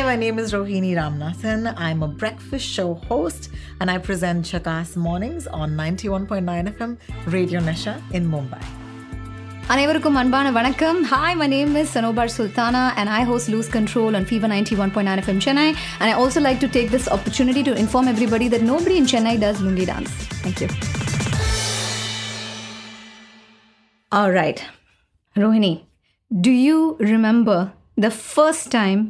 Hi, my name is Rohini Ramnathan. I'm a breakfast show host and I present Jhakaas Mornings on 91.9 FM Radio Nasha in Mumbai. அனைவருக்கும் அன்பான வணக்கம் hi my name is Sanobar Sultana and I host lose control and fever ninety one point nine FM Chennai and I also like to take this opportunity to inform everybody that nobody in Chennai does lungi dance thank you all right Rohini do you remember the first time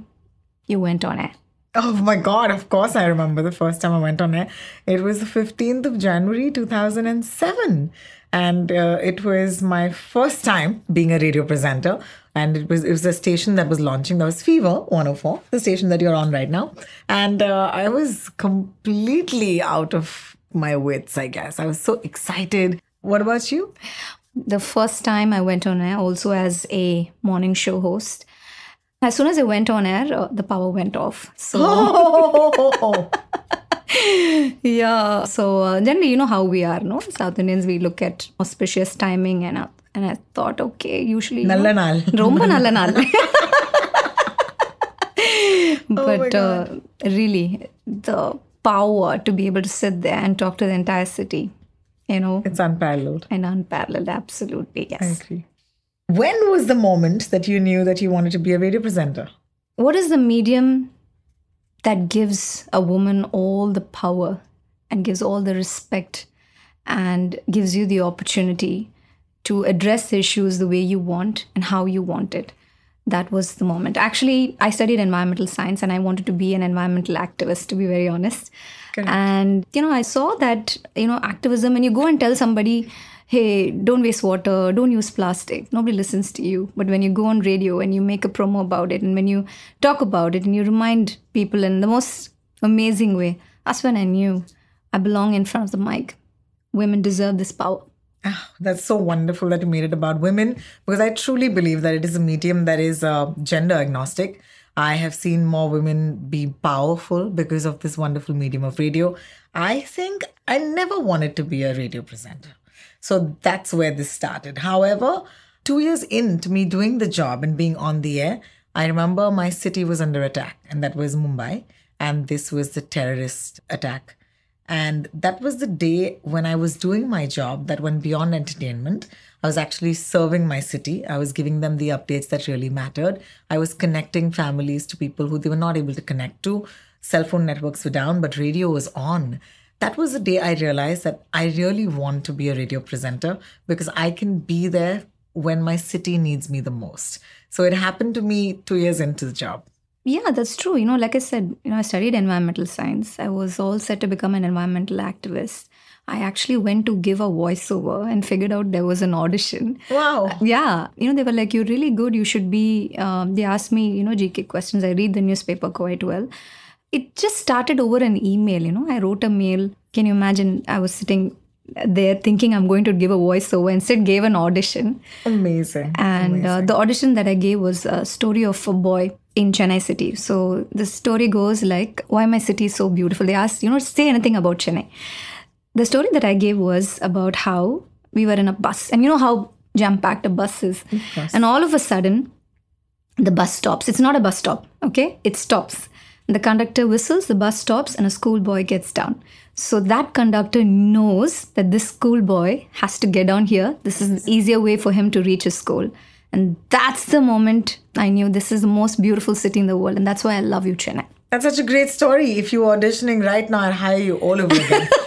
you went on air? Oh my God, of course I remember the first time I went on air. It was the 15th of January 2007. And uh, it was my first time being a radio presenter. And it was it was a station that was launching. That was Fever 104, the station that you're on right now. And uh, I was completely out of my wits, I guess. I was so excited. What about you? The first time I went on air, also as a morning show host, as soon as it went on air, uh, the power went off. So. Yeah. So uh, generally, you know how we are, no? South Indians, we look at auspicious timing, and uh, and I thought, okay, usually. Nalla naal. Romba nalla naal. Oh but oh uh, really, the power to be able to sit there and talk to the entire city, you know, it's unparalleled. And unparalleled, absolutely. Yes. I agree. When was the moment that you knew that you wanted to be a radio presenter? What is the medium that gives a woman all the power and gives all the respect and gives you the opportunity to address the issues the way you want and how you want it? That was the moment. Actually, I studied environmental science and I wanted to be an environmental activist, to be very honest. And, you know, I saw that, you know, activism, when you go and tell somebody, hey, don't waste water, don't use plastic, nobody listens to you. But when you go on radio and you make a promo about it, and when you talk about it and you remind people in the most amazing way, that's when I knew I belong in front of the mic. Women deserve this power. Ah, that's so wonderful that you made it about women because I truly believe that it is a medium that is uh, gender agnostic. I have seen more women be powerful because of this wonderful medium of radio. I think I never wanted to be a radio presenter. So that's where this started. However, two years into me doing the job and being on the air, I remember my city was under attack, and that was Mumbai. And this was the terrorist attack. And that was the day when I was doing my job that went beyond entertainment. I was actually serving my city. I was giving them the updates that really mattered. I was connecting families to people who they were not able to connect to. Cell phone networks were down, but radio was on. That was the day I realized that I really want to be a radio presenter because I can be there when my city needs me the most. So it happened to me two years into the job. Yeah, that's true. You know, like I said, you know, I studied environmental science. I was all set to become an environmental activist. I actually went to give a voiceover and figured out there was an audition. Wow. Yeah, you know, they were like, "You're really good. You should be." Um, they asked me, you know, GK questions. I read the newspaper quite well. It just started over an email. You know, I wrote a mail. Can you imagine? I was sitting there thinking I'm going to give a voiceover. Instead, gave an audition. Amazing. And uh, the audition that I gave was a story of a boy in Chennai city. So the story goes like, why my city is so beautiful. They asked, you know, say anything about Chennai. The story that I gave was about how we were in a bus. And you know how jam packed a bus is. And all of a sudden, the bus stops. It's not a bus stop, okay? It stops. The conductor whistles, the bus stops, and a schoolboy gets down. So that conductor knows that this schoolboy has to get down here. This is the mm-hmm. easier way for him to reach his school. And that's the moment I knew this is the most beautiful city in the world. And that's why I love you, Chennai. That's such a great story. If you were auditioning right now, I'd hire you all over again.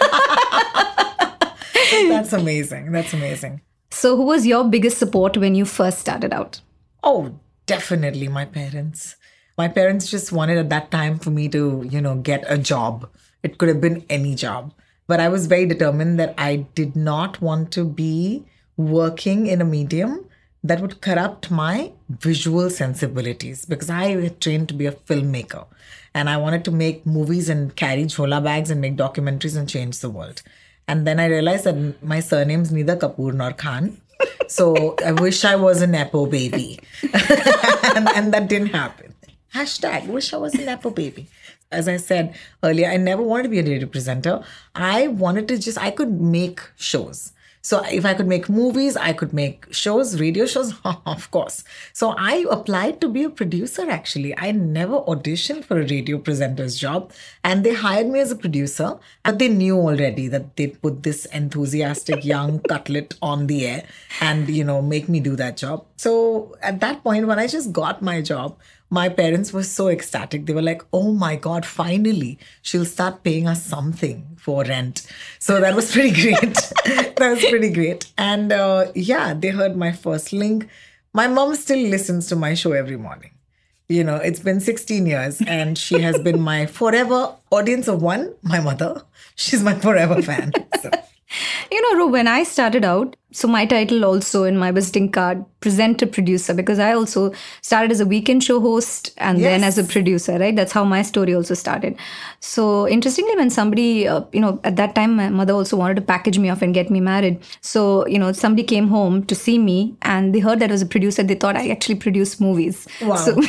That's amazing. That's amazing. So, who was your biggest support when you first started out? Oh, definitely my parents. My parents just wanted at that time for me to, you know, get a job. It could have been any job. But I was very determined that I did not want to be working in a medium that would corrupt my visual sensibilities because I had trained to be a filmmaker and I wanted to make movies and carry chola bags and make documentaries and change the world. And then I realized that my surname's neither Kapoor nor Khan. So I wish I was a Nepo baby. and, and that didn't happen. Hashtag wish I was a Nepo baby. As I said earlier, I never wanted to be a radio presenter. I wanted to just, I could make shows. So if I could make movies, I could make shows, radio shows, of course. So I applied to be a producer actually. I never auditioned for a radio presenter's job and they hired me as a producer, but they knew already that they'd put this enthusiastic young cutlet on the air and, you know, make me do that job. So at that point, when I just got my job, my parents were so ecstatic. They were like, oh my God, finally, she'll start paying us something for rent. So that was pretty great. that was pretty great. And uh, yeah, they heard my first link. My mom still listens to my show every morning. You know, it's been 16 years and she has been my forever audience of one, my mother. She's my forever fan. So. You know, Ro, when I started out, so my title also in my visiting card, presenter producer, because I also started as a weekend show host and yes. then as a producer, right? That's how my story also started. So interestingly, when somebody, uh, you know, at that time, my mother also wanted to package me off and get me married. So, you know, somebody came home to see me and they heard that I was a producer. They thought I actually produced movies. Wow. So,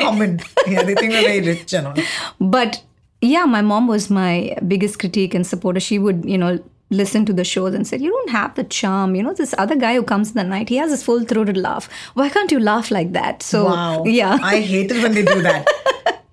Common. Yeah, they think we're very rich and all. But yeah, my mom was my biggest critique and supporter. She would, you know, listen to the shows and said, You don't have the charm. You know, this other guy who comes in the night, he has his full throated laugh. Why can't you laugh like that? So, wow. yeah. I hate it when they do that.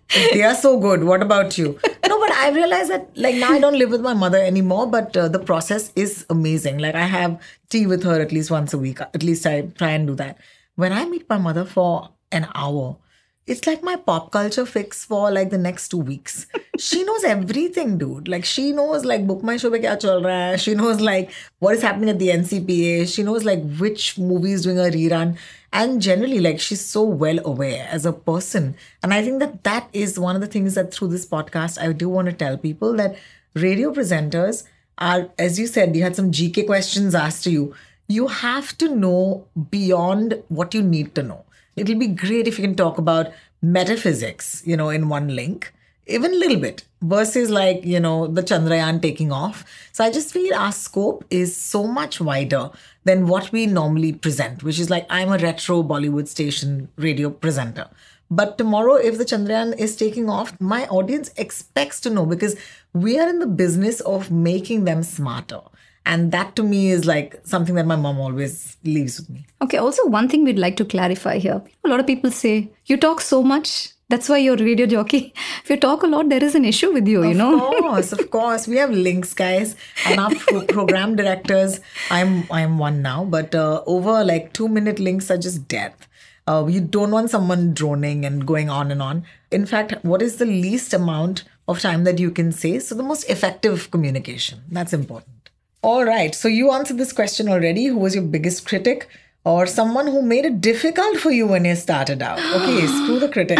they are so good. What about you? No, but I realize that, like, now I don't live with my mother anymore, but uh, the process is amazing. Like, I have tea with her at least once a week. At least I try and do that. When I meet my mother for an hour, it's like my pop culture fix for like the next two weeks. she knows everything, dude. Like she knows like book my show pe kya chal raha hai. She knows like what is happening at the NCPA. She knows like which movie is doing a rerun. And generally, like she's so well aware as a person. And I think that that is one of the things that through this podcast, I do want to tell people that radio presenters are, as you said, you had some GK questions asked to you. You have to know beyond what you need to know It'll be great if you can talk about metaphysics, you know, in one link, even a little bit, versus like, you know, the Chandrayaan taking off. So I just feel our scope is so much wider than what we normally present, which is like, I'm a retro Bollywood station radio presenter. But tomorrow, if the Chandrayaan is taking off, my audience expects to know because we are in the business of making them smarter. And that to me is like something that my mom always leaves with me. Okay, also, one thing we'd like to clarify here. A lot of people say, You talk so much. That's why you're a radio jockey. If you talk a lot, there is an issue with you, of you know. Of course, of course. We have links, guys, and our pro- program directors. I'm I'm one now, but uh, over like two minute links are just death. Uh, you don't want someone droning and going on and on. In fact, what is the least amount of time that you can say? So the most effective communication. That's important. All right. So you answered this question already. Who was your biggest critic? Or someone who made it difficult for you when you started out? Okay, screw the critic.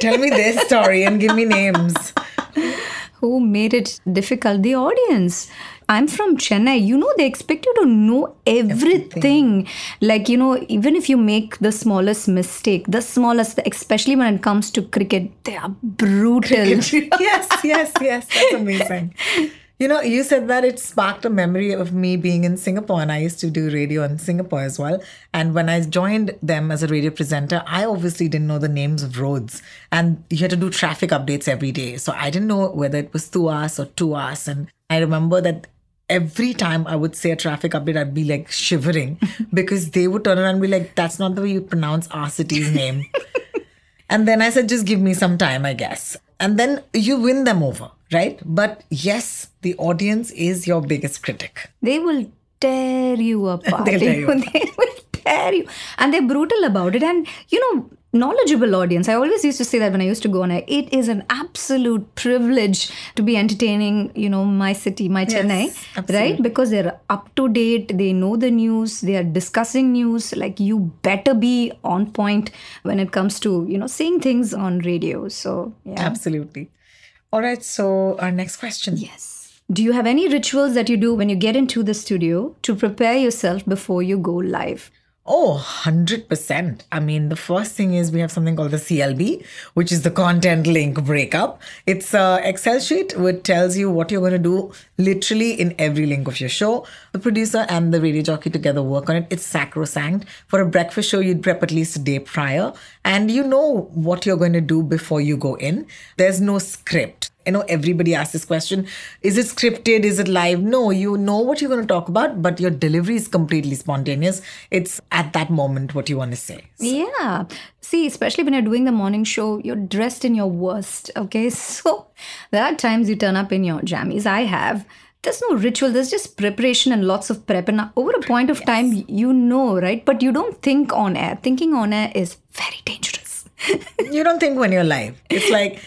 Tell me their story and give me names. Who made it difficult? The audience. I'm from Chennai. You know, they expect you to know everything. everything. Like, you know, even if you make the smallest mistake, the smallest, especially when it comes to cricket, they are brutal. yes, yes, yes. That's amazing. You know, you said that it sparked a memory of me being in Singapore, and I used to do radio in Singapore as well. And when I joined them as a radio presenter, I obviously didn't know the names of roads, and you had to do traffic updates every day. So I didn't know whether it was to us or to us. And I remember that every time I would say a traffic update, I'd be like shivering because they would turn around and be like, that's not the way you pronounce our city's name. and then I said, just give me some time, I guess. And then you win them over right? But yes, the audience is your biggest critic. They will tear you apart. tear you apart. they will tear you. And they're brutal about it. And, you know, knowledgeable audience. I always used to say that when I used to go on air. It is an absolute privilege to be entertaining, you know, my city, my Chennai, yes, right? Because they're up to date, they know the news, they are discussing news. Like you better be on point when it comes to, you know, saying things on radio. So yeah. Absolutely. All right, so our next question. Yes. Do you have any rituals that you do when you get into the studio to prepare yourself before you go live? Oh, 100%. I mean, the first thing is we have something called the CLB, which is the content link breakup. It's a Excel sheet which tells you what you're going to do literally in every link of your show. The producer and the radio jockey together work on it. It's sacrosanct. For a breakfast show, you'd prep at least a day prior and you know what you're going to do before you go in. There's no script I know everybody asks this question Is it scripted? Is it live? No, you know what you're going to talk about, but your delivery is completely spontaneous. It's at that moment what you want to say. Yeah. See, especially when you're doing the morning show, you're dressed in your worst. Okay. So there are times you turn up in your jammies. I have. There's no ritual, there's just preparation and lots of prep. And over a point of time, you know, right? But you don't think on air. Thinking on air is very dangerous. you don't think when you're live. It's like,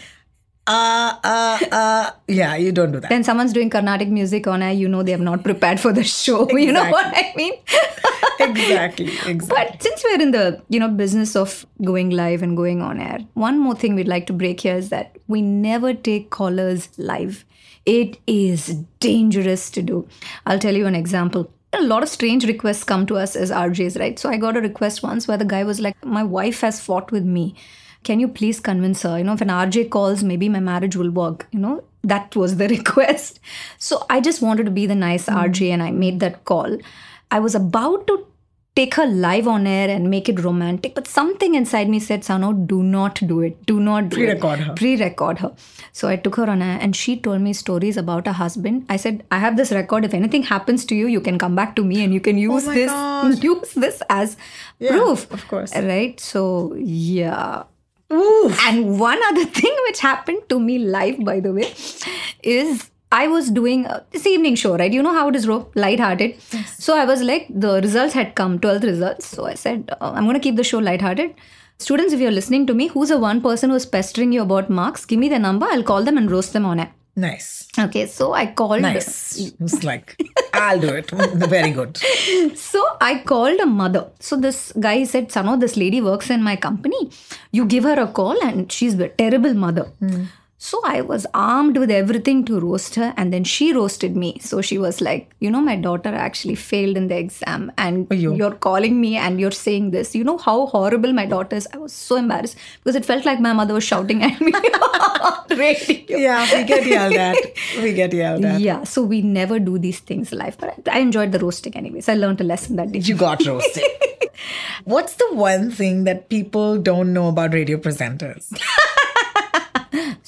uh, uh, uh, yeah, you don't do that. then someone's doing Carnatic music on air, you know they have not prepared for the show. You know what I mean? exactly, exactly. But since we're in the you know business of going live and going on air, one more thing we'd like to break here is that we never take callers live. It is dangerous to do. I'll tell you an example. A lot of strange requests come to us as RJs, right? So I got a request once where the guy was like, My wife has fought with me. Can you please convince her? You know, if an RJ calls, maybe my marriage will work. You know, that was the request. So I just wanted to be the nice hmm. RJ and I made that call. I was about to take her live on air and make it romantic, but something inside me said, Sano, do not do it. Do not do Pre-record it. her. Pre-record her. So I took her on air and she told me stories about her husband. I said, I have this record. If anything happens to you, you can come back to me and you can oh use my this God. use this as proof. of course. Right? So yeah. Oof. And one other thing which happened to me live, by the way, is I was doing uh, this evening show, right? You know how it is, Ro? Lighthearted. So I was like, the results had come, 12th results. So I said, uh, I'm going to keep the show lighthearted. Students, if you're listening to me, who's the one person who's pestering you about marks? Give me their number. I'll call them and roast them on it. Nice. Okay, so I called. Nice. It's like, I'll do it. Very good. So I called a mother. So this guy said, Sano, this lady works in my company. You give her a call and she's a terrible mother. Hmm. So I was armed with everything to roast her, and then she roasted me. So she was like, You know, my daughter actually failed in the exam, and Ayyo. you're calling me and you're saying this. You know how horrible my daughter is? I was so embarrassed because it felt like my mother was shouting at me on radio. Yeah, we get yelled at. We get yelled at. Yeah, so we never do these things live. But I enjoyed the roasting anyways. I learned a lesson that day. You got roasted. What's the one thing that people don't know about radio presenters?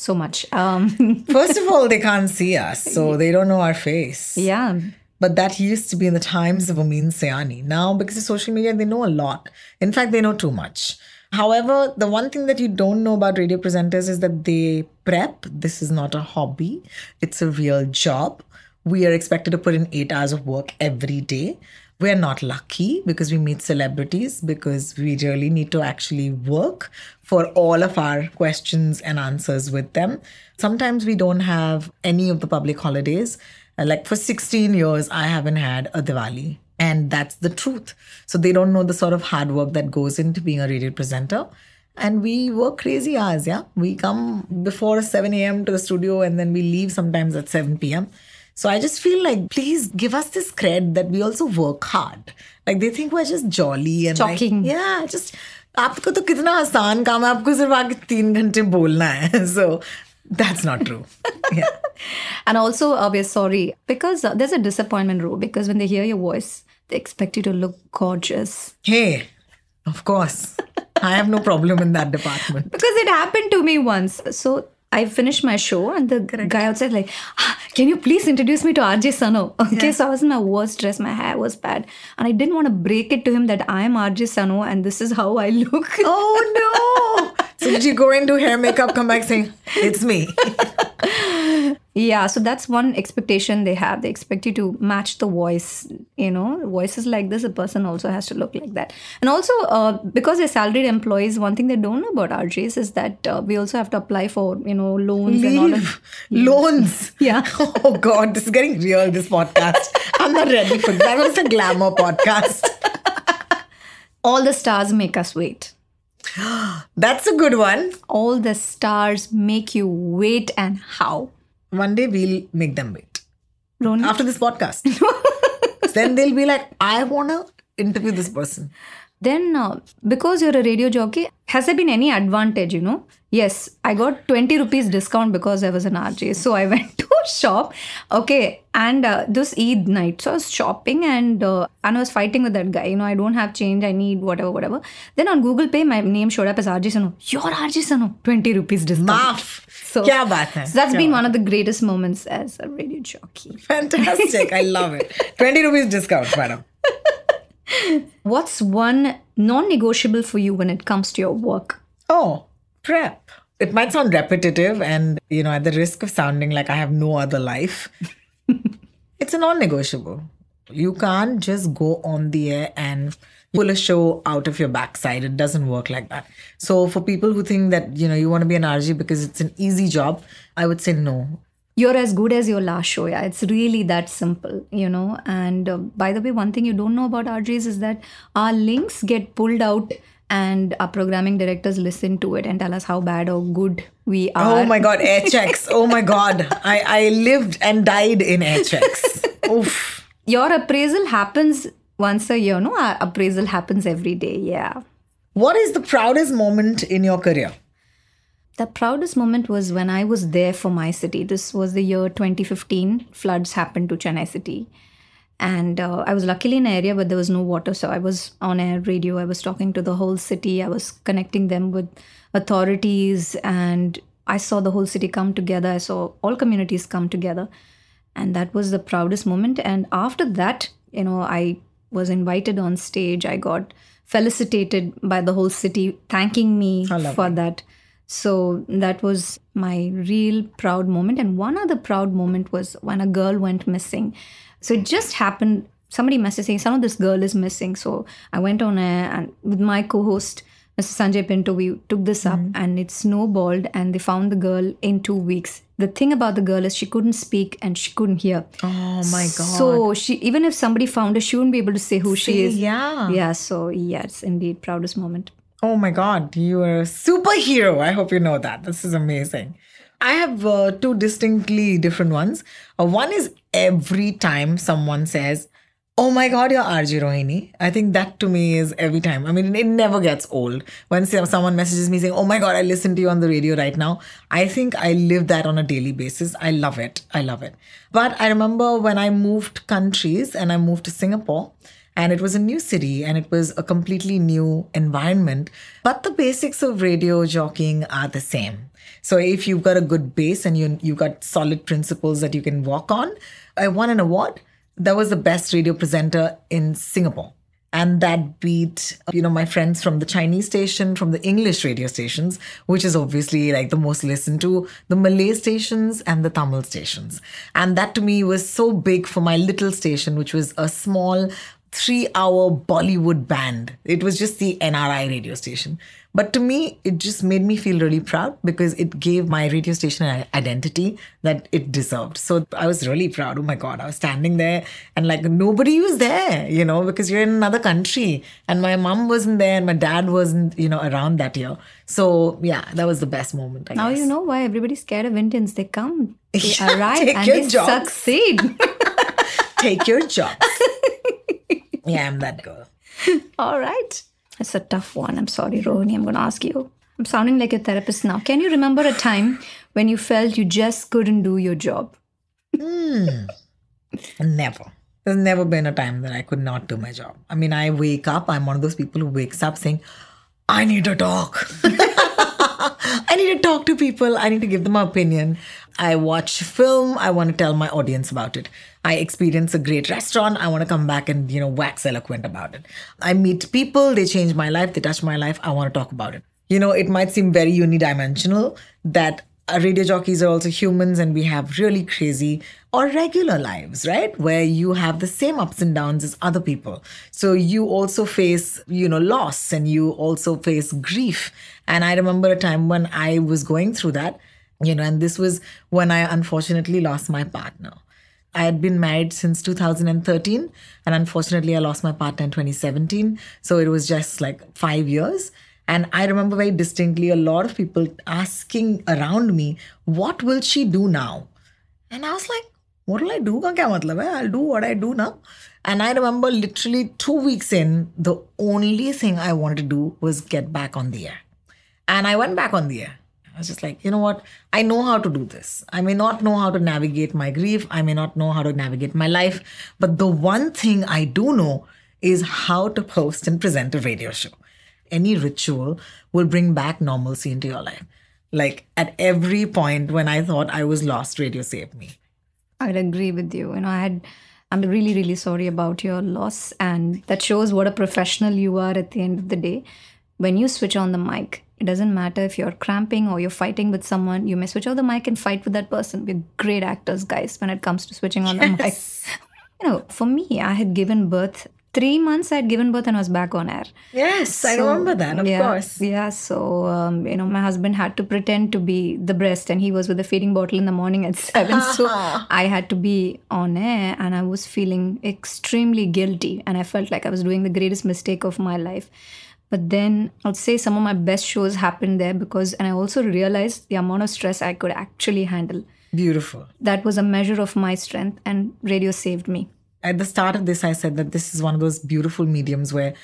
So much. Um, First of all, they can't see us, so they don't know our face. yeah. But that used to be in the times of Amin Sayani. Now, because of social media, they know a lot. In fact, they know too much. However, the one thing that you don't know about radio presenters is that they prep. This is not a hobby, it's a real job. We are expected to put in eight hours of work every day. We're not lucky because we meet celebrities, because we really need to actually work for all of our questions and answers with them. Sometimes we don't have any of the public holidays. Uh, Like for 16 years, I haven't had a Diwali. And that's the truth. So they don't know the sort of hard work that goes into being a radio presenter. And we work crazy hours, yeah. We come before 7 a.m. to the studio and then we leave sometimes at 7 p.m. So I just feel like, please give us this cred that we also work hard. Like they think we're just jolly and like, Talking. yeah, just आपको तो कितना आसान काम है आपको सिर्फ आके तीन घंटे बोलना है so that's not true yeah And also, uh, we're sorry because uh, there's a disappointment rule because when they hear your voice, they expect you to look gorgeous. hey of course I have no problem in that department Because it happened to me once. So I finished my show and the guy outside like, "Ah, can you please introduce me to RJ Sano? Okay, so I was in my worst dress, my hair was bad. And I didn't want to break it to him that I am RJ Sano and this is how I look. oh no so did you go into hair makeup come back saying it's me Yeah, so that's one expectation they have. They expect you to match the voice. You know, voices like this, a person also has to look like that. And also, uh, because they're salaried employees, one thing they don't know about RJs is that uh, we also have to apply for, you know, loans and all of loans Yeah. oh god this is getting real this podcast I'm not ready for that was a glamour podcast All the stars make us wait. that's a good one All the stars make you wait, and how? One day we'll make them wait after this podcast then they'll be like I want to interview this person Then, uh, because you're a radio jockey, has there been any advantage, you know? Yes, I got 20 rupees discount because I was an RJ. So I went to shop. Okay, and uh, this Eid night, so I was shopping and uh, and I was fighting with that guy. You know, I don't have change. I need whatever, whatever. Then on Google Pay, my name showed up as RJ Sano. Your RJ Sano, twenty rupees discount. Maaf. So, Kya baat hai? so that's Kya been one of the greatest moments as a radio jockey. Fantastic! I love it. twenty rupees discount, madam. What's one non-negotiable for you when it comes to your work? Oh, prep. It might sound repetitive and, you know, at the risk of sounding like I have no other life, it's a non negotiable. You can't just go on the air and pull a show out of your backside. It doesn't work like that. So, for people who think that, you know, you want to be an RJ because it's an easy job, I would say no. You're as good as your last show. Yeah, it's really that simple, you know. And uh, by the way, one thing you don't know about RJs is that our links get pulled out and our programming directors listen to it and tell us how bad or good we are. Oh my God, air checks. Oh my God. I, I lived and died in air checks. Oof. Your appraisal happens once a year, no? Our appraisal happens every day, yeah. What is the proudest moment in your career? The proudest moment was when I was there for my city. This was the year 2015. Floods happened to Chennai city. And uh, I was luckily in an area where there was no water. So I was on air radio. I was talking to the whole city. I was connecting them with authorities. And I saw the whole city come together. I saw all communities come together. And that was the proudest moment. And after that, you know, I was invited on stage. I got felicitated by the whole city, thanking me for that. So that was my real proud moment. And one other proud moment was when a girl went missing. So it just happened. Somebody messaged saying, "Some of this girl is missing." So I went on air and with my co-host, Mr. Sanjay Pinto, we took this up mm-hmm. and it snowballed. And they found the girl in two weeks. The thing about the girl is she couldn't speak and she couldn't hear. Oh my God. So she, even if somebody found her, she wouldn't be able to say who she is. yeah. Yeah. So yes, indeed proudest moment. Oh my God, you are a superhero. I hope you know that. This is amazing. I have uh, two distinctly different ones. Uh, one is every time someone says, Oh my God, you're RJ Rohini. I think that to me is every time. I mean, it never gets old. When someone messages me saying, Oh my God, I listen to you on the radio right now, I think I live that on a daily basis. I love it. I love it. But I remember when I moved countries and I moved to Singapore, and it was a new city and it was a completely new environment but the basics of radio jockeying are the same so if you've got a good base and you you've got solid principles that you can walk on i won an award. That was the best radio presenter in singapore. And that beat you know my friends from the chinese station from the english radio stations which is obviously like the most listened to the malay stations and the tamil stations. And that to me was so big for my little station which was a small three hour Bollywood band. It was just the NRI radio station. But to me, it just made me feel really proud because it gave my radio station an identity that it deserved. So I was really proud. Oh my God, I was standing there and like nobody was there, you know, because you're in another country. And my mom wasn't there and my dad wasn't, you know, around that year. So yeah, that was the best moment. I Now guess. you know why everybody's scared of Indians. They come, they Yeah, arrive, take and your they jobs. succeed. Take your jobs. yeah, I'm that girl. All right. It's a tough one. I'm sorry, Rohini. I'm going to ask you. I'm sounding like a therapist now. Can you remember a time when you felt you just couldn't do your job? Hmm. Never. There's never been a time that I could not do my job. I mean, I wake up, I'm one of those people who wakes up saying, I need to talk. I need to talk to people. I need to give them my opinion. I watch film. I want to tell my audience about it. I experience a great restaurant. I want to come back and, you know, wax eloquent about it. I meet people. They change my life. They touch my life. I want to talk about it. You know, it might seem very unidimensional that uh, radio jockeys are also humans and we have really crazy or regular lives, right? Where you have the same ups and downs as other people. So you also face, you know, loss and you also face grief. And I remember a time when I was going through that, you know and this was when i unfortunately lost my partner. I had been married since 2013 and unfortunately i lost my partner in 2017 so it was just like 5 years. And i remember very distinctly a lot of people asking around me what will she do now? And i was like what will i do? I'll do what i do now. And i remember literally 2 weeks in the only thing i wanted to do was get back on the air. And i went back on the air. I was just like, you know what? I know how to do this. I may not know how to navigate my grief. I may not know how to navigate my life. But the one thing I do know is how to post and present a radio show. Any ritual will bring back normalcy into your life. Like at every point when I thought I was lost, radio saved me. I'd agree with you. You know, I had I'm really, really sorry about your loss. And that shows what a professional you are at the end of the day. When you switch on the mic, it doesn't matter if you're cramping or you're fighting with someone, you may switch on the mic and fight with that person. We're great actors, guys, when it comes to switching on yes. the mic. You know, for me, I had given birth three months I had given birth and I was back on air. Yes, so, I remember that, of yeah, course. Yeah, so, um, you know, my husband had to pretend to be the breast and he was with the feeding bottle in the morning at seven. so I had to be on air and I was feeling extremely guilty and I felt like I was doing the greatest mistake of my life. But then I'd say some of my best shows happened there because, and I also realized the amount of stress I could actually handle. Beautiful. That was a measure of my strength, and radio saved me at the start of this, I said that this is one of those beautiful mediums where,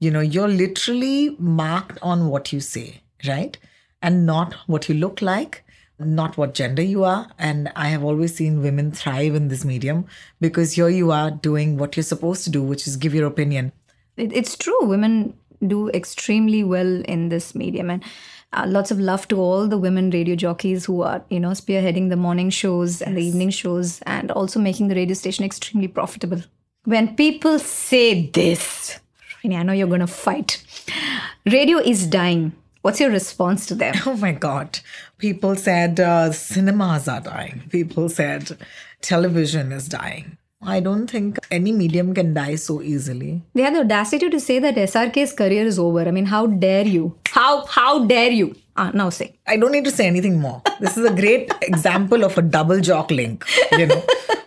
you know, you're literally marked on what you say, right? And not what you look like, not what gender you are. And I have always seen women thrive in this medium because here you are doing what you're supposed to do, which is give your opinion. It's true. Women do extremely well in this medium. And uh, lots of love to all the women radio jockeys who are, you know, spearheading the morning shows and the evening shows and also making the radio station extremely profitable. When people say this, I know you're going to fight. Radio is dying. What's your response to them? Oh my God. People said uh, cinemas are dying. People said television is dying. I don't think any medium can die so easily. They had the audacity to say that SRK's career is over. I mean, how dare you? How how dare you? Ah, now say. I don't need to say anything more. This is a great example of a double jock link, you know,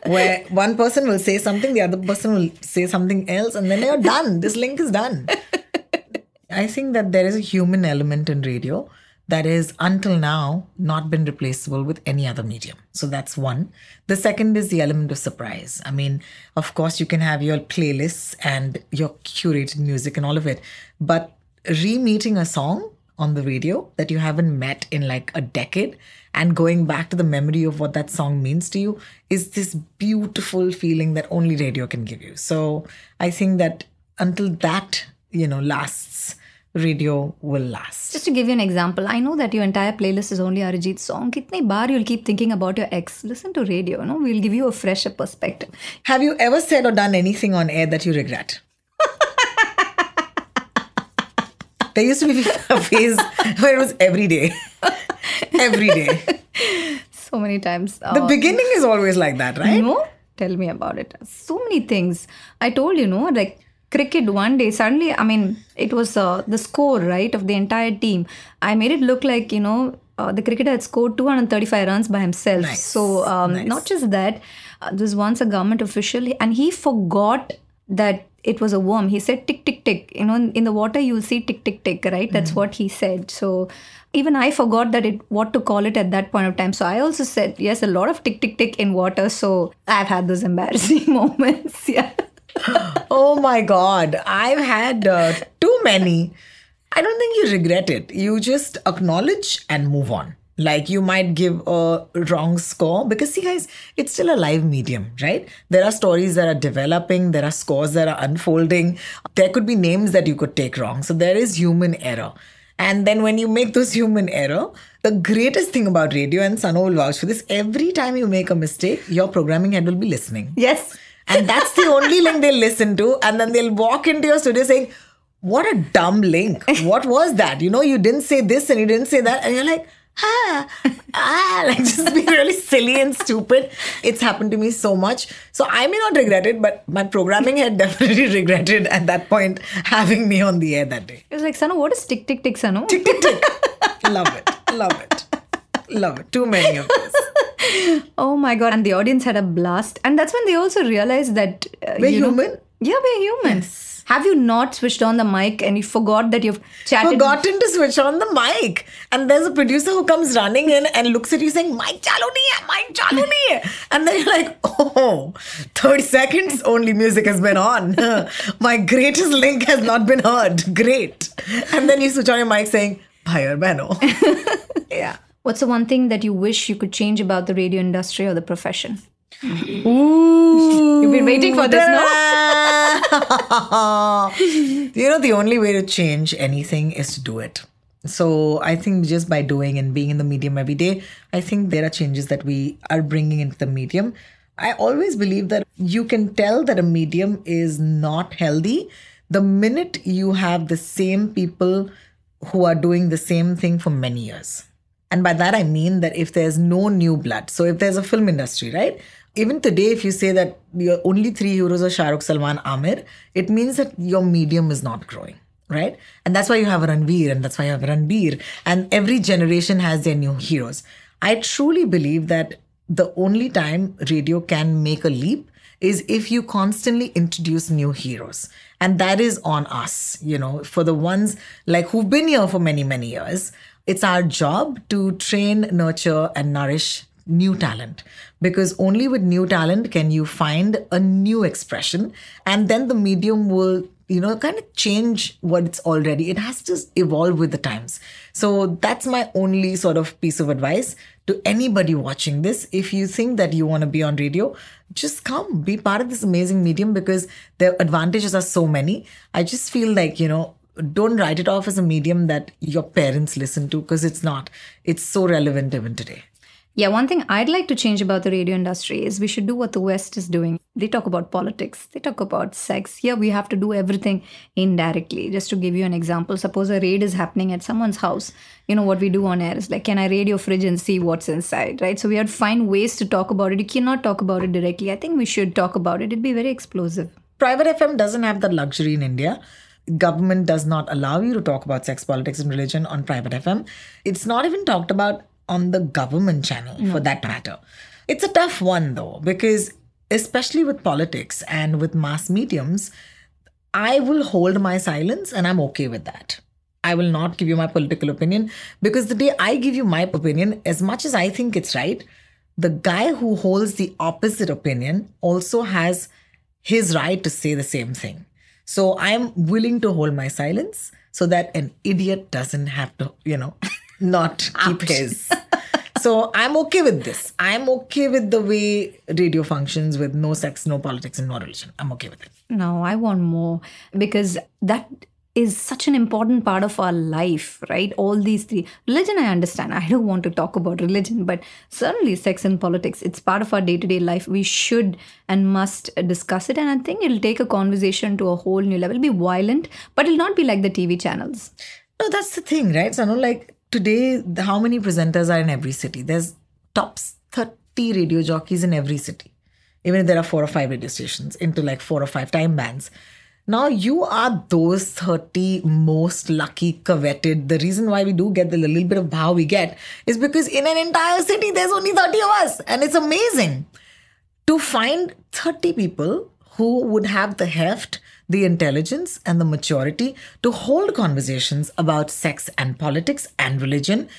where one person will say something, the other person will say something else, and then you're done. This link is done. I think that there is a human element in radio that is until now not been replaceable with any other medium. So that's one. The second is the element of surprise. I mean, of course, you can have your playlists and your curated music and all of it, but re-meeting a song on the radio that you haven't met in like a decade and going back to the memory of what that song means to you is this beautiful feeling that only radio can give you. So I think that until that, you know, lasts, radio will last. Just to give you an example, I know that your entire playlist is only Arijit song. Kitne bar you'll keep thinking about your ex. Listen to radio, no? We'll give you a fresher perspective. Have you ever said or done anything on air that you regret? there used to be a phase where it was every day. every day. So many times. The um, beginning is always like that, right? No? Tell me about it. So many things. I told you, no, like cricket one day suddenly i mean it was uh, the score right of the entire team. I made it look like you know uh, the cricketer had scored 235 runs by himself. Nice. so um, nice. not just that uh, there was once a government official and he forgot that it was a worm. He said tick tick tick. You know in the water you'll see tick tick tick right? That's mm. what he said. So even i forgot that it what to call it at that point of time. So i also said yes a lot of tick tick tick in water. So i've had those embarrassing moments. Yeah oh my God. I've had uh, too many. I don't think you regret it. You just acknowledge and move on. Like you might give a wrong score because, see, guys, it's still a live medium, right? There are stories that are developing, there are scores that are unfolding. There could be names that you could take wrong. So there is human error. And then when you make those human error, the greatest thing about radio, and Sano will vouch for this, every time you make a mistake, your programming head will be listening. Yes. And that's the only link they'll listen to. And then they'll walk into your studio saying, What a dumb link. What was that? You know, you didn't say this and you didn't say that. And you're like, ah, ah, like just be really silly and stupid. It's happened to me so much. So I may not regret it, but my programming had definitely regretted at that point having me on the air that day. It was like, Sanu, what is tick tick tick, Sanu? Tick tick tick. love it. Love it. Love it. Too many of those. oh my god! And the audience had a blast, and that's when they also realized that uh, we're human. Know, yeah, we're humans. Yes. Have you not switched on the mic and you forgot that you've chatted? Forgotten to switch on the mic. And there's a producer who comes running in and looks at you saying, Mic chalu nahi hai, mic chalu nahi hai. And then you're like, oh, 30 seconds only music has been on. My greatest link has not been heard. Great. And then you switch on your mic saying, Bhai or Bano. yeah. What's the one thing that you wish you could change about the radio industry or the profession? Ooh. You've been waiting for this, no? you know, the only way to change anything is to do it. So I think just by doing and being in the medium every day, I think there are changes that we are bringing into the medium. I always believe that you can tell that a medium is not healthy the minute you have the same people who are doing the same thing for many years. And by that, I mean that if there's no new blood, so if there's a film industry, right? Even today, if you say that your only three heroes are Shah Rukh, Salman, Aamir, it means that your medium is not growing, right? And that's why you have Ranveer and that's why you have Ranbir. And every generation has their new heroes. I truly believe that the only time radio can make a leap is if you constantly introduce new heroes. And that is on us, you know, for the ones like who've been here for many, many years. It's our job to train, nurture, and nourish new talent. Because only with new talent can you find a new expression and then the medium will you know kind of change what it's already. It has to evolve with the times. So that's my only sort of piece of advice to anybody watching this. If you think that you want to be on radio just come be part of this amazing medium because the advantages are so many. I just feel like you know don't write it off as a medium that your parents listen to because it's not it's so relevant even today yeah, one thing I'd like to change about the radio industry is we should do what the West is doing. They talk about politics, they talk about sex. Here we have to do everything indirectly. Just to give you an example, suppose a raid is happening at someone's house. You know what we do on air is like, can I raid your fridge and see what's inside, right? So we have to find ways to talk about it. You cannot talk about it directly. I think we should talk about it. It'd be very explosive. Private FM doesn't have that luxury in India government does not allow you to talk about sex politics and religion on private fm it's not even talked about on the government channel for that matter. It's a tough one though, because especially with politics and with mass mediums, I will hold my silence and I'm okay with that. I will not give you my political opinion because the day I give you my opinion, as much as I think it's right, the guy who holds the opposite opinion also has his right to say the same thing. So I'm willing to hold my silence so that an idiot doesn't have to, you know, not keep his. so I'm okay with this. I'm okay with the way radio functions with no sex, no politics, and no religion. I'm okay with it. No, I want more because that is such an important part of our life, right? All these three. Religion, I understand. I don't want to talk about religion, but certainly sex and politics, it's part of our day to day life. We should and must discuss it. And I think it'll take a conversation to a whole new level. It'll be violent, but it'll not be like the TV channels. No, that's the thing, right? So, no, like today, how many presenters are in every city? There's tops 30 radio jockeys in every city. Even if there are four or five radio stations into like four or five time bands. Now you are those 30 most lucky, coveted. The reason why we do get the little bit of how we get is because in an entire city, there's only 30 of us. And it's amazing to find 30 people who would have the heft the intelligence and the maturity to hold conversations about sex and politics and religion,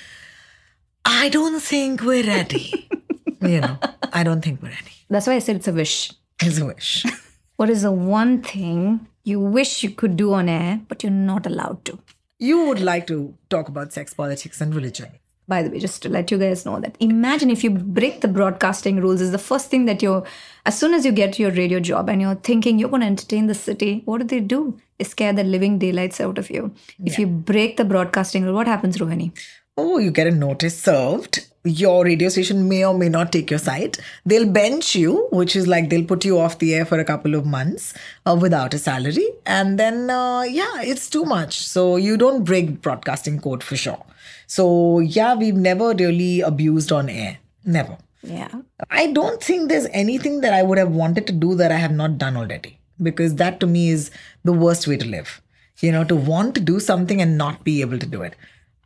I don't think we're ready. you know, I don't think we're ready. That's why I said it's a wish. It's a wish. what is the one thing you wish you could do on air, but you're not allowed to? You would like to talk about sex, politics, and religion by the way just to let you guys know that imagine if you break the broadcasting rules is the first thing that you're as soon as you get your radio job and you're thinking you're going to entertain the city what do they do they scare the living daylights out of you if yeah. you break the broadcasting rule what happens rohini oh you get a notice served your radio station may or may not take your site. They'll bench you, which is like they'll put you off the air for a couple of months uh, without a salary. And then, uh, yeah, it's too much. So you don't break broadcasting code for sure. So, yeah, we've never really abused on air. Never. Yeah. I don't think there's anything that I would have wanted to do that I have not done already. Because that to me is the worst way to live. You know, to want to do something and not be able to do it.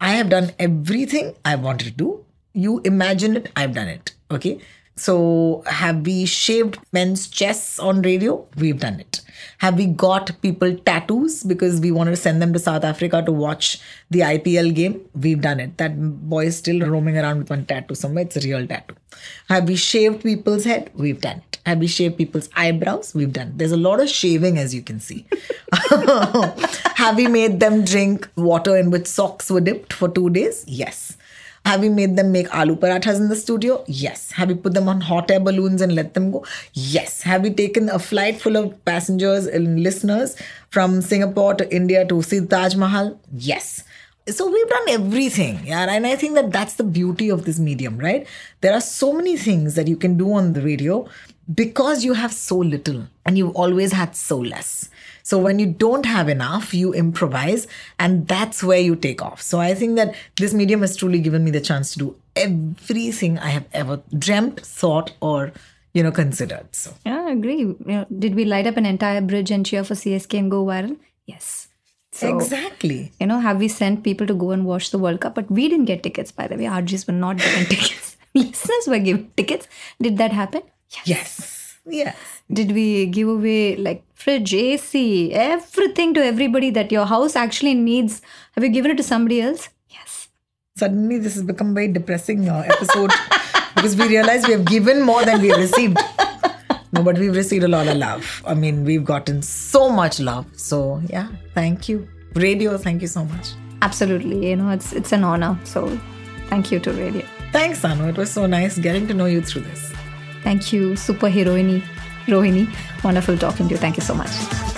I have done everything I wanted to do you imagine it, I've done it. Okay. So, have we shaved men's chests on radio? We've done it. Have we got people tattoos because we wanted to send them to South Africa to watch the IPL game? We've done it. That boy is still roaming around with one tattoo somewhere. It's a real tattoo. Have we shaved people's head? We've done it. Have we shaved people's eyebrows? We've done it. There's a lot of shaving, as you can see. Have we made them drink water in which socks were dipped for two days? Yes. Have we made them make aloo parathas in the studio? Yes. Have we put them on hot air balloons and let them go? Yes. Have we taken a flight full of passengers and listeners from Singapore to India to see Taj Mahal? Yes. So we've done everything, yeah. And I think that that's the beauty of this medium, right? There are so many things that you can do on the radio because you have so little and you've always had so less. So when you don't have enough, you improvise and that's where you take off. So I think that this medium has truly given me the chance to do everything I have ever dreamt, thought, or you know, considered. So Yeah, I agree. You know, did we light up an entire bridge and cheer for CSK and go viral? Yes. So, exactly. You know, have we sent people to go and watch the World Cup? But we didn't get tickets, by the way. RJs were not given tickets. Listeners were given tickets. Did that happen? Yes. Yes. Did we give away like fridge, AC, everything to everybody that your house actually needs? Have you given it to somebody else? Yes. Suddenly, this has become a very depressing uh, episode because we realize we have given more than we have received. No, but we've received a lot of love. I mean, we've gotten so much love. So yeah, thank you, radio. Thank you so much. Absolutely. You know, it's it's an honor. So thank you to radio. Thanks, Anu. It was so nice getting to know you through this. Thank you, super heroine, Rohini. Wonderful talking to you. Thank you so much.